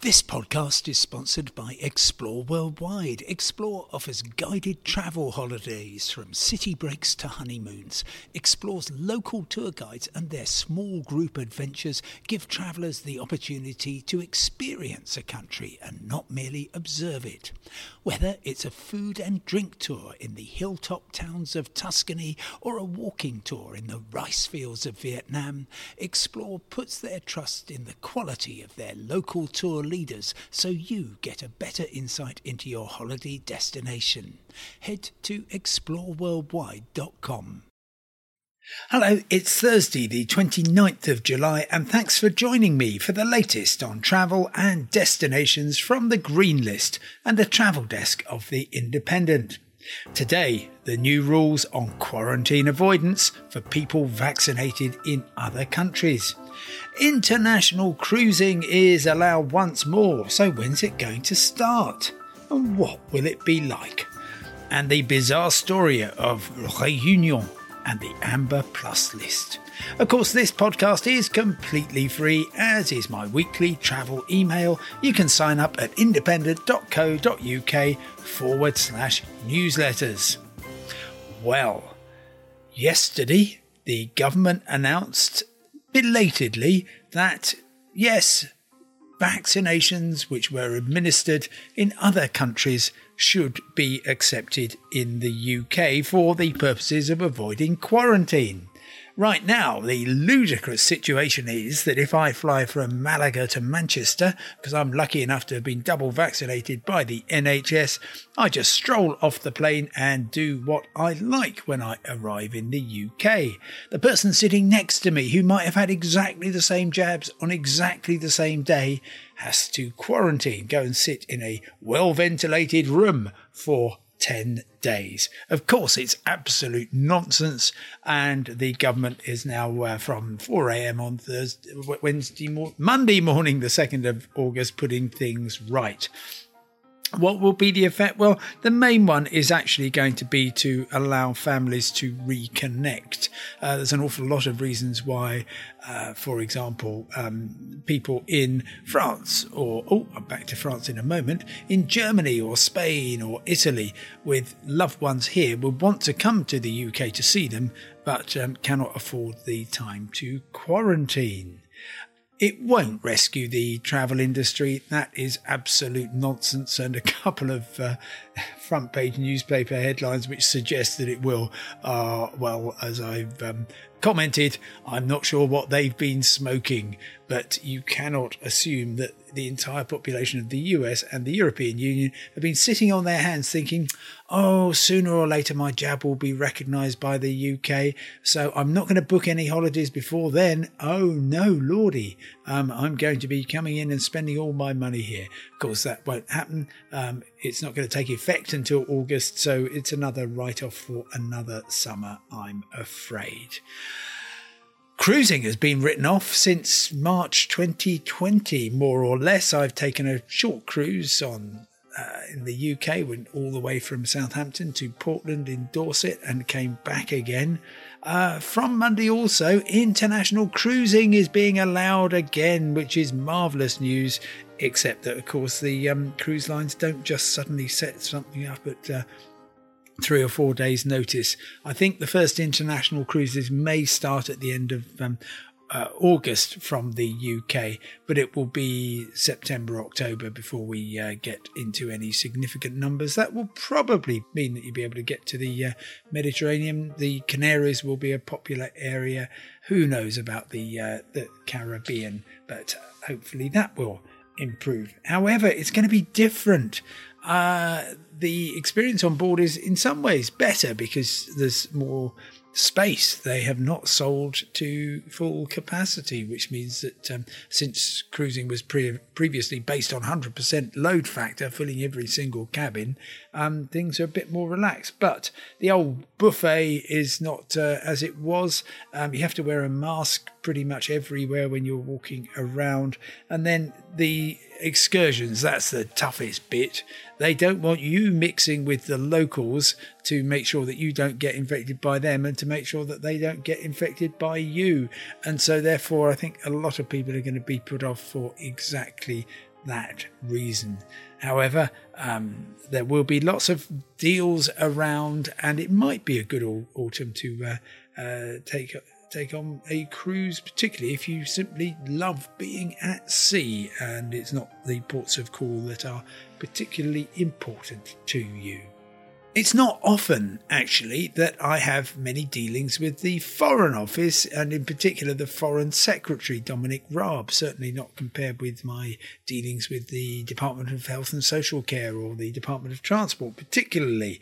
This podcast is sponsored by Explore Worldwide. Explore offers guided travel holidays from city breaks to honeymoons. Explore's local tour guides and their small group adventures give travellers the opportunity to experience a country and not merely observe it. Whether it's a food and drink tour in the hilltop towns of Tuscany or a walking tour in the rice fields of Vietnam, Explore puts their trust in the quality of their local tour leaders so you get a better insight into your holiday destination. Head to exploreworldwide.com. Hello, it's Thursday, the 29th of July, and thanks for joining me for the latest on travel and destinations from the Green List and the travel desk of The Independent. Today, the new rules on quarantine avoidance for people vaccinated in other countries. International cruising is allowed once more, so when's it going to start? And what will it be like? And the bizarre story of Réunion and the Amber Plus list. Of course, this podcast is completely free, as is my weekly travel email. You can sign up at independent.co.uk forward slash newsletters. Well, yesterday the government announced belatedly that yes, vaccinations which were administered in other countries should be accepted in the UK for the purposes of avoiding quarantine. Right now, the ludicrous situation is that if I fly from Malaga to Manchester, because I'm lucky enough to have been double vaccinated by the NHS, I just stroll off the plane and do what I like when I arrive in the UK. The person sitting next to me, who might have had exactly the same jabs on exactly the same day, has to quarantine, go and sit in a well ventilated room for 10 days. Of course, it's absolute nonsense, and the government is now uh, from 4 a.m. on Thursday, Wednesday, Monday morning, the 2nd of August, putting things right. What will be the effect? Well, the main one is actually going to be to allow families to reconnect. Uh, there's an awful lot of reasons why, uh, for example, um, people in France or, oh, I'm back to France in a moment, in Germany or Spain or Italy with loved ones here would want to come to the UK to see them, but um, cannot afford the time to quarantine. It won't rescue the travel industry. That is absolute nonsense. And a couple of uh, front page newspaper headlines which suggest that it will are, well, as I've um, commented, I'm not sure what they've been smoking, but you cannot assume that the entire population of the US and the European Union have been sitting on their hands thinking, oh, sooner or later my jab will be recognised by the UK, so I'm not going to book any holidays before then. Oh, no, lordy, um, I'm going to be coming in and spending all my money here. Of course, that won't happen. Um, it's not going to take effect until August, so it's another write off for another summer, I'm afraid. Cruising has been written off since March 2020, more or less. I've taken a short cruise on uh, in the UK, went all the way from Southampton to Portland in Dorset and came back again. Uh, from Monday, also, international cruising is being allowed again, which is marvellous news. Except that, of course, the um, cruise lines don't just suddenly set something up at uh, three or four days' notice. I think the first international cruises may start at the end of um, uh, August from the UK, but it will be September, October before we uh, get into any significant numbers. That will probably mean that you'll be able to get to the uh, Mediterranean. The Canaries will be a popular area. Who knows about the uh, the Caribbean? But hopefully that will improve. However, it's going to be different. Uh, the experience on board is in some ways better because there's more space. They have not sold to full capacity, which means that um, since cruising was pre- previously based on 100% load factor, filling every single cabin, um, things are a bit more relaxed. But the old buffet is not uh, as it was. Um, you have to wear a mask pretty much everywhere when you're walking around. And then the excursions, that's the toughest bit. They don't want you mixing with the locals to make sure that you don't get infected by them and to make sure that they don't get infected by you. And so, therefore, I think a lot of people are going to be put off for exactly that reason. However, um, there will be lots of deals around, and it might be a good autumn to uh, uh, take take on a cruise, particularly if you simply love being at sea and it's not the ports of call that are particularly important to you. It's not often, actually, that I have many dealings with the Foreign Office and, in particular, the Foreign Secretary, Dominic Raab. Certainly not compared with my dealings with the Department of Health and Social Care or the Department of Transport, particularly.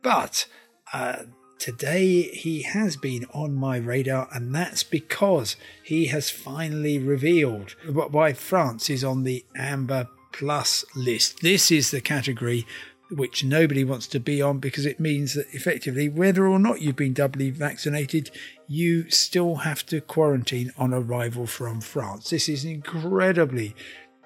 But uh, today he has been on my radar, and that's because he has finally revealed why France is on the Amber Plus list. This is the category which nobody wants to be on because it means that effectively, whether or not you've been doubly vaccinated, you still have to quarantine on arrival from France. This is incredibly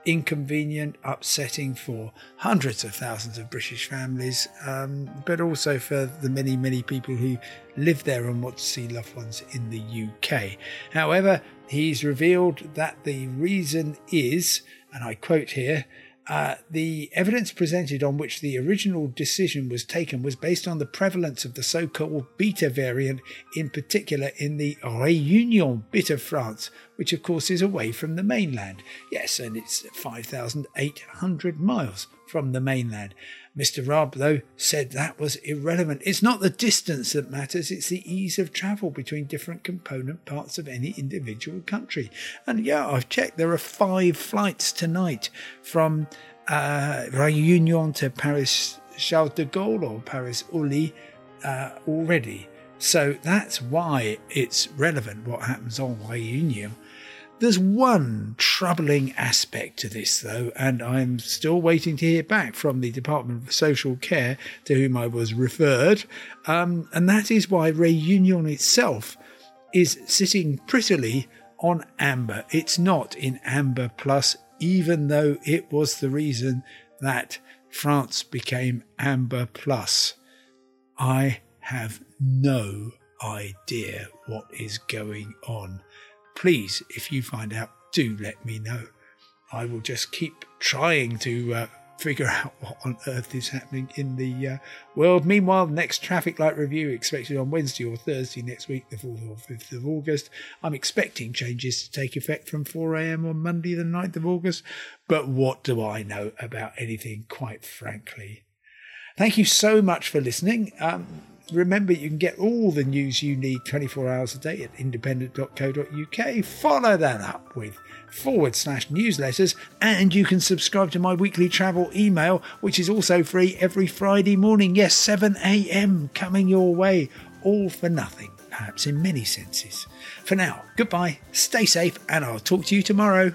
inconvenient, upsetting for hundreds of thousands of British families, um, but also for the many, many people who live there and want to see loved ones in the UK. However, he's revealed that the reason is, and I quote here, uh, the evidence presented on which the original decision was taken was based on the prevalence of the so called beta variant, in particular in the Réunion bit of France, which of course is away from the mainland. Yes, and it's 5,800 miles from the mainland. Mr. Raab, though, said that was irrelevant. It's not the distance that matters, it's the ease of travel between different component parts of any individual country. And yeah, I've checked, there are five flights tonight from uh, Réunion to Paris Charles de Gaulle or Paris Orly uh, already. So that's why it's relevant what happens on Réunion. There's one troubling aspect to this, though, and I'm still waiting to hear back from the Department of Social Care to whom I was referred, um, and that is why Réunion itself is sitting prettily on amber. It's not in amber plus, even though it was the reason that France became amber plus. I have no idea what is going on please, if you find out, do let me know. I will just keep trying to uh, figure out what on earth is happening in the uh, world. Meanwhile, next traffic light review expected on Wednesday or Thursday next week, the 4th or 5th of August. I'm expecting changes to take effect from 4am on Monday, the 9th of August. But what do I know about anything, quite frankly? Thank you so much for listening. Um, Remember, you can get all the news you need 24 hours a day at independent.co.uk. Follow that up with forward slash newsletters, and you can subscribe to my weekly travel email, which is also free every Friday morning. Yes, 7 a.m. coming your way, all for nothing, perhaps in many senses. For now, goodbye, stay safe, and I'll talk to you tomorrow.